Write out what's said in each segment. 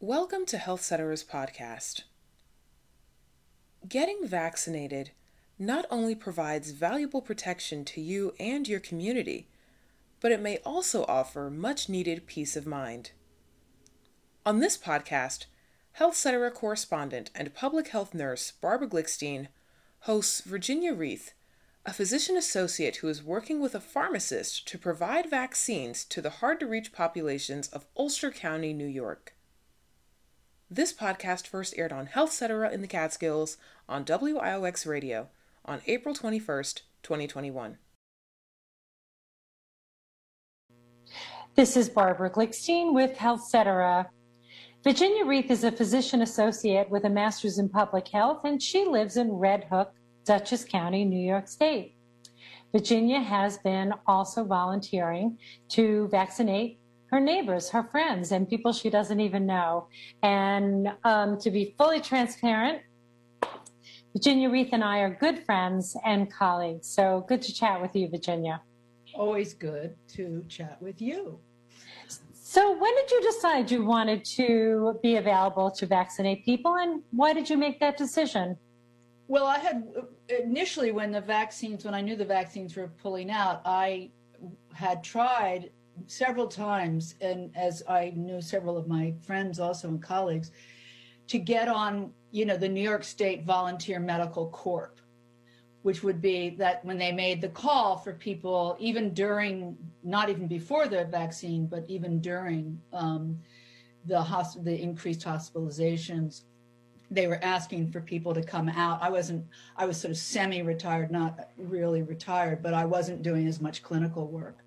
Welcome to Health Cetera's podcast. Getting vaccinated not only provides valuable protection to you and your community, but it may also offer much needed peace of mind. On this podcast, Health Cetera correspondent and public health nurse Barbara Glickstein hosts Virginia Reith, a physician associate who is working with a pharmacist to provide vaccines to the hard to reach populations of Ulster County, New York. This podcast first aired on Health Cetera in the Catskills on WIOX Radio on April 21st, 2021. This is Barbara Glickstein with Health Cetera. Virginia Reith is a physician associate with a master's in public health, and she lives in Red Hook, Dutchess County, New York State. Virginia has been also volunteering to vaccinate her neighbors, her friends, and people she doesn't even know. And um, to be fully transparent, Virginia Reith and I are good friends and colleagues. So good to chat with you, Virginia. Always good to chat with you. So, when did you decide you wanted to be available to vaccinate people, and why did you make that decision? Well, I had initially, when the vaccines, when I knew the vaccines were pulling out, I had tried several times, and as I knew several of my friends also and colleagues, to get on, you know, the New York State Volunteer Medical Corp, which would be that when they made the call for people, even during, not even before the vaccine, but even during um, the hosp- the increased hospitalizations, they were asking for people to come out. I wasn't, I was sort of semi retired, not really retired, but I wasn't doing as much clinical work.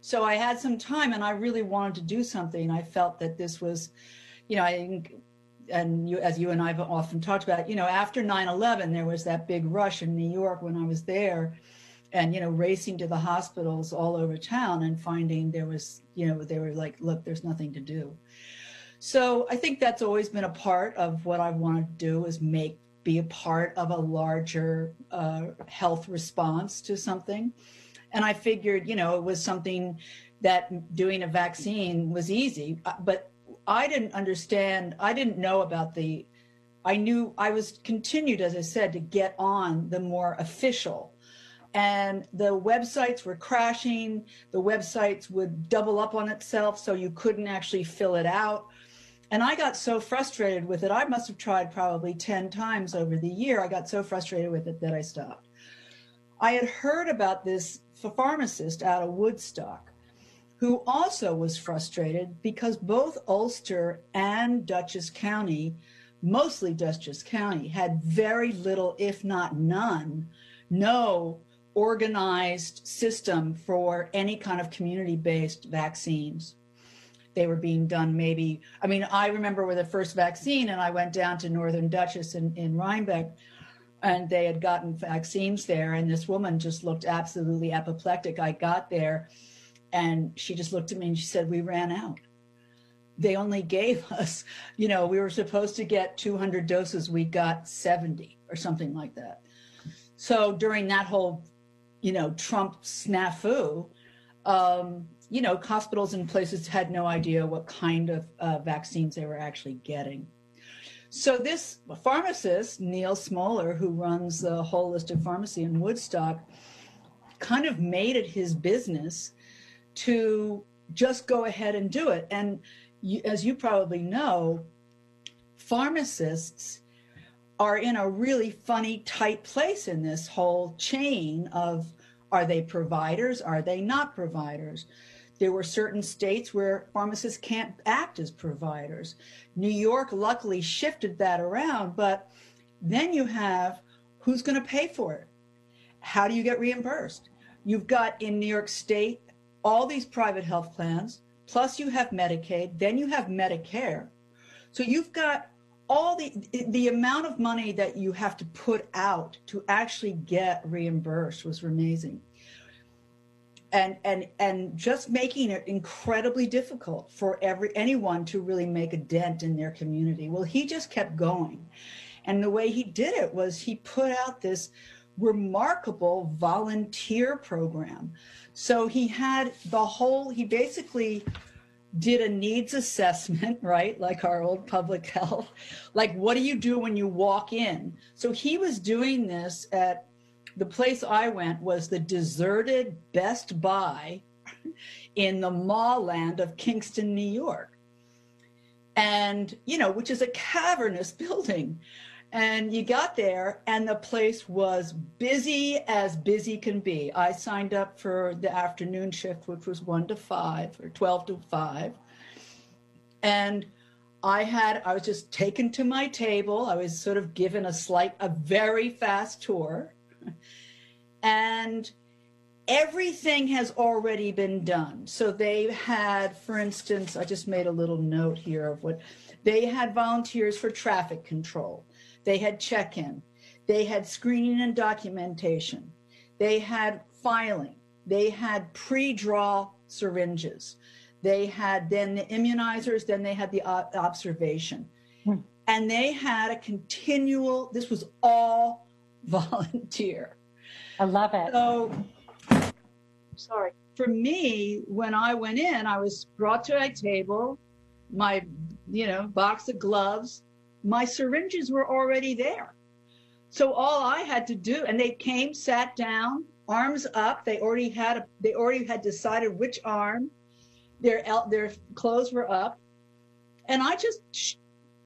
So I had some time and I really wanted to do something. I felt that this was, you know, I and you, as you and I have often talked about, you know, after 9 11, there was that big rush in New York when I was there and, you know, racing to the hospitals all over town and finding there was, you know, they were like, look, there's nothing to do. So I think that's always been a part of what I wanted to do is make, be a part of a larger uh, health response to something. And I figured, you know, it was something that doing a vaccine was easy. Uh, but I didn't understand, I didn't know about the, I knew I was continued, as I said, to get on the more official. And the websites were crashing. The websites would double up on itself, so you couldn't actually fill it out. And I got so frustrated with it. I must have tried probably 10 times over the year. I got so frustrated with it that I stopped. I had heard about this pharmacist out of Woodstock who also was frustrated because both Ulster and Dutchess County, mostly Dutchess County, had very little, if not none, no organized system for any kind of community based vaccines. They were being done maybe, I mean, I remember with the first vaccine, and I went down to Northern Dutchess in, in Rhinebeck and they had gotten vaccines there and this woman just looked absolutely apoplectic. I got there and she just looked at me and she said we ran out. They only gave us you know we were supposed to get 200 doses. We got 70 or something like that. So during that whole you know trump snafu um, you know hospitals and places had no idea what kind of uh, vaccines they were actually getting so this pharmacist, Neil Smoller, who runs the holistic pharmacy in Woodstock, kind of made it his business to just go ahead and do it. And you, as you probably know, pharmacists are in a really funny, tight place in this whole chain of are they providers? Are they not providers? There were certain states where pharmacists can't act as providers. New York luckily shifted that around, but then you have who's going to pay for it? How do you get reimbursed? You've got in New York State all these private health plans, plus you have Medicaid, then you have Medicare. So you've got all the the amount of money that you have to put out to actually get reimbursed was amazing and and and just making it incredibly difficult for every anyone to really make a dent in their community well he just kept going and the way he did it was he put out this remarkable volunteer program so he had the whole he basically did a needs assessment, right? Like our old public health. Like, what do you do when you walk in? So he was doing this at the place I went was the deserted Best Buy in the mall land of Kingston, New York. And, you know, which is a cavernous building. And you got there, and the place was busy as busy can be. I signed up for the afternoon shift, which was one to five or 12 to five. And I had, I was just taken to my table. I was sort of given a slight, a very fast tour. And everything has already been done. So they had, for instance, I just made a little note here of what they had volunteers for traffic control they had check in, they had screening and documentation, they had filing, they had pre draw syringes, they had then the immunizers, then they had the observation. Hmm. And they had a continual, this was all volunteer. I love it. So, sorry. For me, when I went in, I was brought to a table, my, you know, box of gloves, my syringes were already there. So all I had to do, and they came, sat down, arms up. They already had a, they already had decided which arm. Their their clothes were up, and I just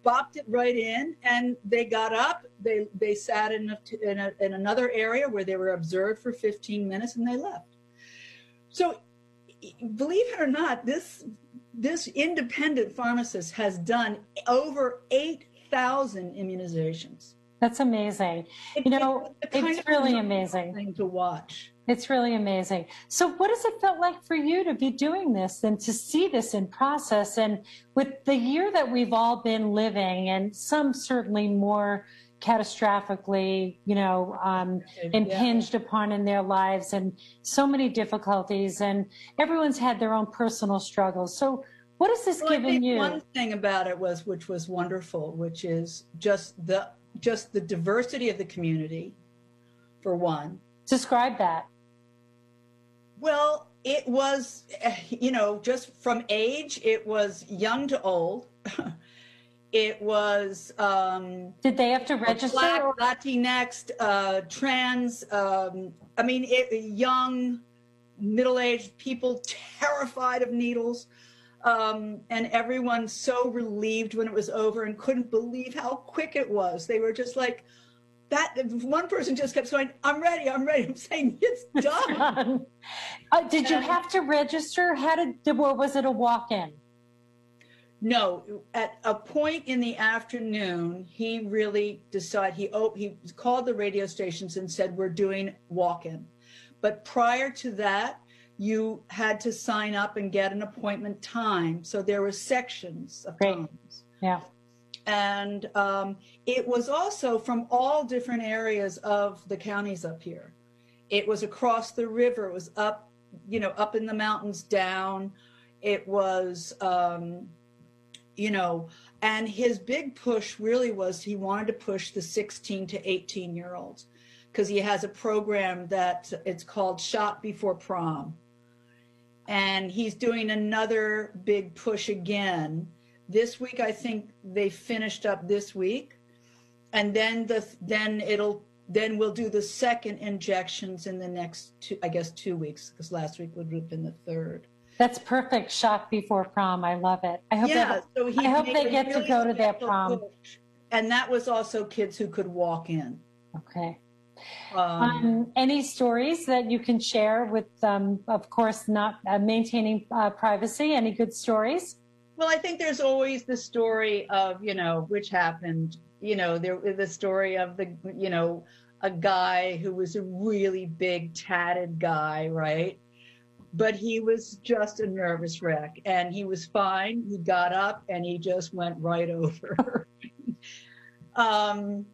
bopped it right in. And they got up. They they sat in a, in, a, in another area where they were observed for 15 minutes, and they left. So, believe it or not, this this independent pharmacist has done over eight thousand immunizations. That's amazing. It, you know, it, it's really amazing thing to watch. It's really amazing. So, what has it felt like for you to be doing this and to see this in process? And with the year that we've all been living, and some certainly more catastrophically, you know, um, impinged yeah. upon in their lives, and so many difficulties, and everyone's had their own personal struggles. So, what has this well, given you? One thing about it was, which was wonderful, which is just the just the diversity of the community, for one. Describe that. Well, it was, you know, just from age, it was young to old. it was. Um, Did they have to register? Black, Latinx, uh, trans. Um, I mean, it, young, middle-aged people terrified of needles. Um, and everyone so relieved when it was over and couldn't believe how quick it was. They were just like, that one person just kept saying, I'm ready, I'm ready. I'm saying, it's done. uh, did you have to register? How did, or was it a walk in? No, at a point in the afternoon, he really decided, he, oh, he called the radio stations and said, We're doing walk in. But prior to that, you had to sign up and get an appointment time. So there were sections of Great. times. Yeah. And um, it was also from all different areas of the counties up here. It was across the river. It was up, you know, up in the mountains, down. It was, um, you know, and his big push really was he wanted to push the 16 to 18 year olds because he has a program that it's called Shot Before Prom and he's doing another big push again. This week, I think they finished up this week, and then the then it'll then we'll do the second injections in the next two, I guess two weeks because last week would have been the third. That's perfect. Shot before prom. I love it. I hope. Yeah, they, so he I hope they get really to go to their prom. Push. And that was also kids who could walk in. Okay. Um, any stories that you can share with, um, of course, not uh, maintaining uh, privacy? Any good stories? Well, I think there's always the story of, you know, which happened, you know, there the story of the, you know, a guy who was a really big tatted guy, right? But he was just a nervous wreck and he was fine. He got up and he just went right over. um,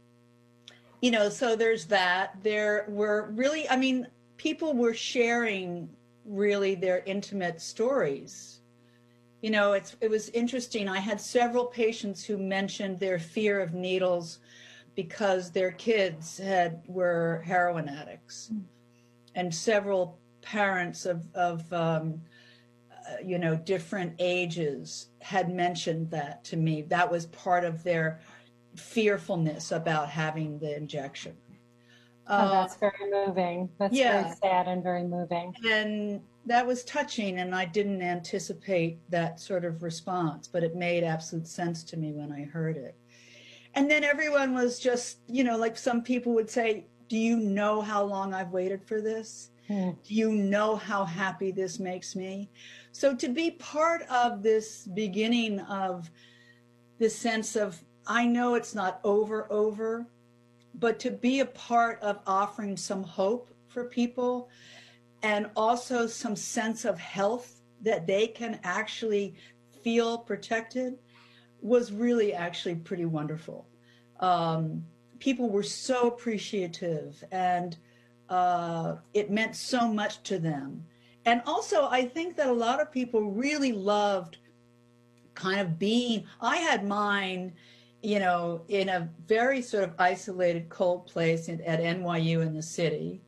you know, so there's that. There were really, I mean, people were sharing really their intimate stories. You know, it's it was interesting. I had several patients who mentioned their fear of needles because their kids had were heroin addicts, and several parents of of um, you know, different ages had mentioned that to me. That was part of their fearfulness about having the injection. Oh, that's very moving. That's yeah. very sad and very moving. And that was touching, and I didn't anticipate that sort of response, but it made absolute sense to me when I heard it. And then everyone was just, you know, like some people would say, Do you know how long I've waited for this? Hmm. Do you know how happy this makes me? So to be part of this beginning of this sense of, I know it's not over, over, but to be a part of offering some hope for people and also some sense of health that they can actually feel protected was really actually pretty wonderful. Um, people were so appreciative and uh, it meant so much to them. And also, I think that a lot of people really loved kind of being, I had mine, you know, in a very sort of isolated, cold place at NYU in the city,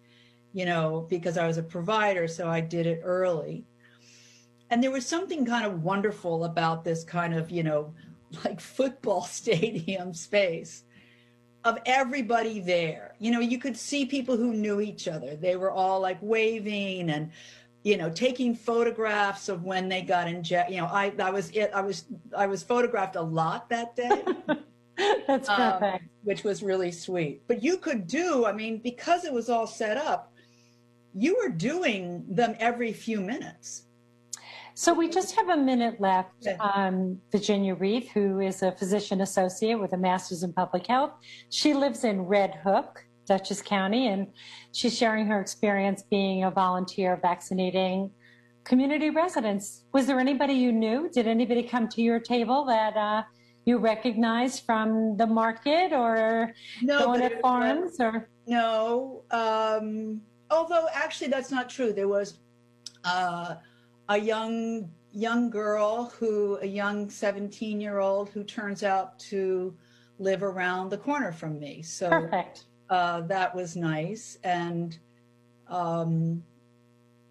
you know, because I was a provider, so I did it early. And there was something kind of wonderful about this kind of, you know, like football stadium space of everybody there. You know, you could see people who knew each other. They were all like waving and you know taking photographs of when they got injected. You know, I I was it. I was I was photographed a lot that day. That's um, perfect. Um, which was really sweet. But you could do, I mean, because it was all set up, you were doing them every few minutes. So we just have a minute left. Um, Virginia Reith, who is a physician associate with a master's in public health, she lives in Red Hook, Dutchess County, and she's sharing her experience being a volunteer vaccinating community residents. Was there anybody you knew? Did anybody come to your table that uh, you recognize from the market or no, going at farms? or no, um, although actually that's not true. There was. Uh, a young young girl who a young 17 year old who turns out to live around the corner from me so perfect uh, that was nice and um,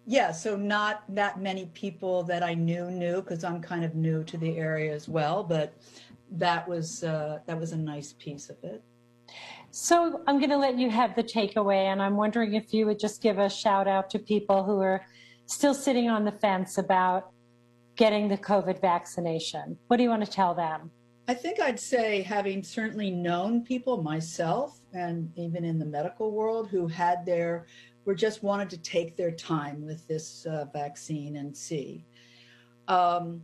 yeah so not that many people that i knew knew because i'm kind of new to the area as well but that was uh, that was a nice piece of it so i'm going to let you have the takeaway and i'm wondering if you would just give a shout out to people who are still sitting on the fence about getting the COVID vaccination? What do you want to tell them? I think I'd say, having certainly known people myself and even in the medical world who had their, were just wanted to take their time with this uh, vaccine and see. Um,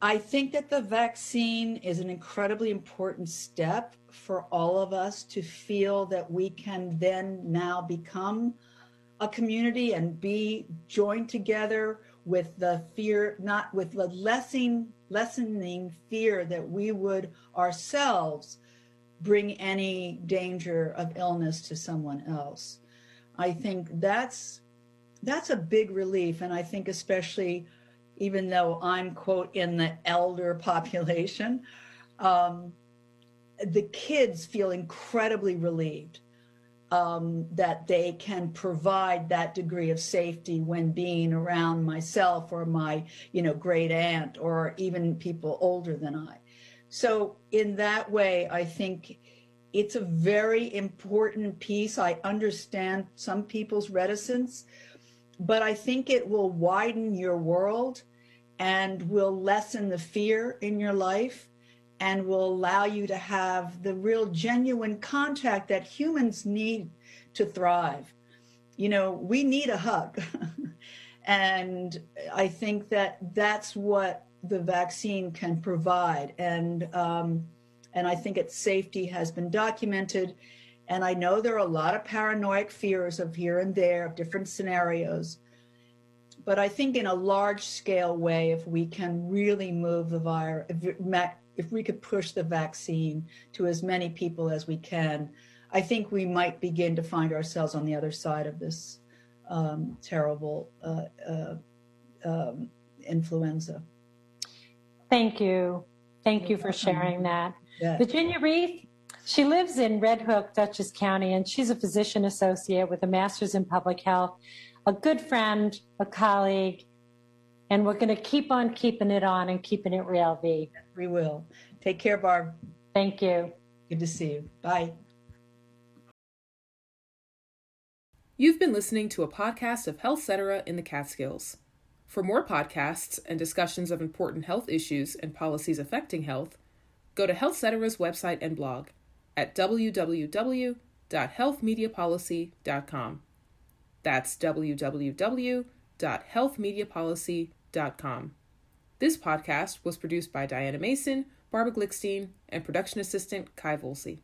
I think that the vaccine is an incredibly important step for all of us to feel that we can then now become a community and be joined together with the fear, not with the lessening, lessening fear that we would ourselves bring any danger of illness to someone else. I think that's that's a big relief, and I think especially even though I'm quote in the elder population, um, the kids feel incredibly relieved um, that they can provide that degree of safety when being around myself or my you know great aunt or even people older than i. So in that way i think it's a very important piece. I understand some people's reticence but i think it will widen your world and will lessen the fear in your life and will allow you to have the real genuine contact that humans need to thrive. You know, we need a hug. and I think that that's what the vaccine can provide. And, um, and I think its safety has been documented. And I know there are a lot of paranoid fears of here and there, of different scenarios. But I think in a large scale way, if we can really move the virus, if we could push the vaccine to as many people as we can, I think we might begin to find ourselves on the other side of this um, terrible uh, uh, um, influenza. Thank you. Thank you for sharing that. Yeah. Virginia Reith, she lives in Red Hook, Dutchess County, and she's a physician associate with a master's in public health, a good friend, a colleague, And we're going to keep on keeping it on and keeping it real, V. We will. Take care, Barb. Thank you. Good to see you. Bye. You've been listening to a podcast of Health Cetera in the Catskills. For more podcasts and discussions of important health issues and policies affecting health, go to Health Cetera's website and blog at www.healthmediapolicy.com. That's www.healthmediapolicy.com. This podcast was produced by Diana Mason, Barbara Glickstein, and production assistant Kai Volsey.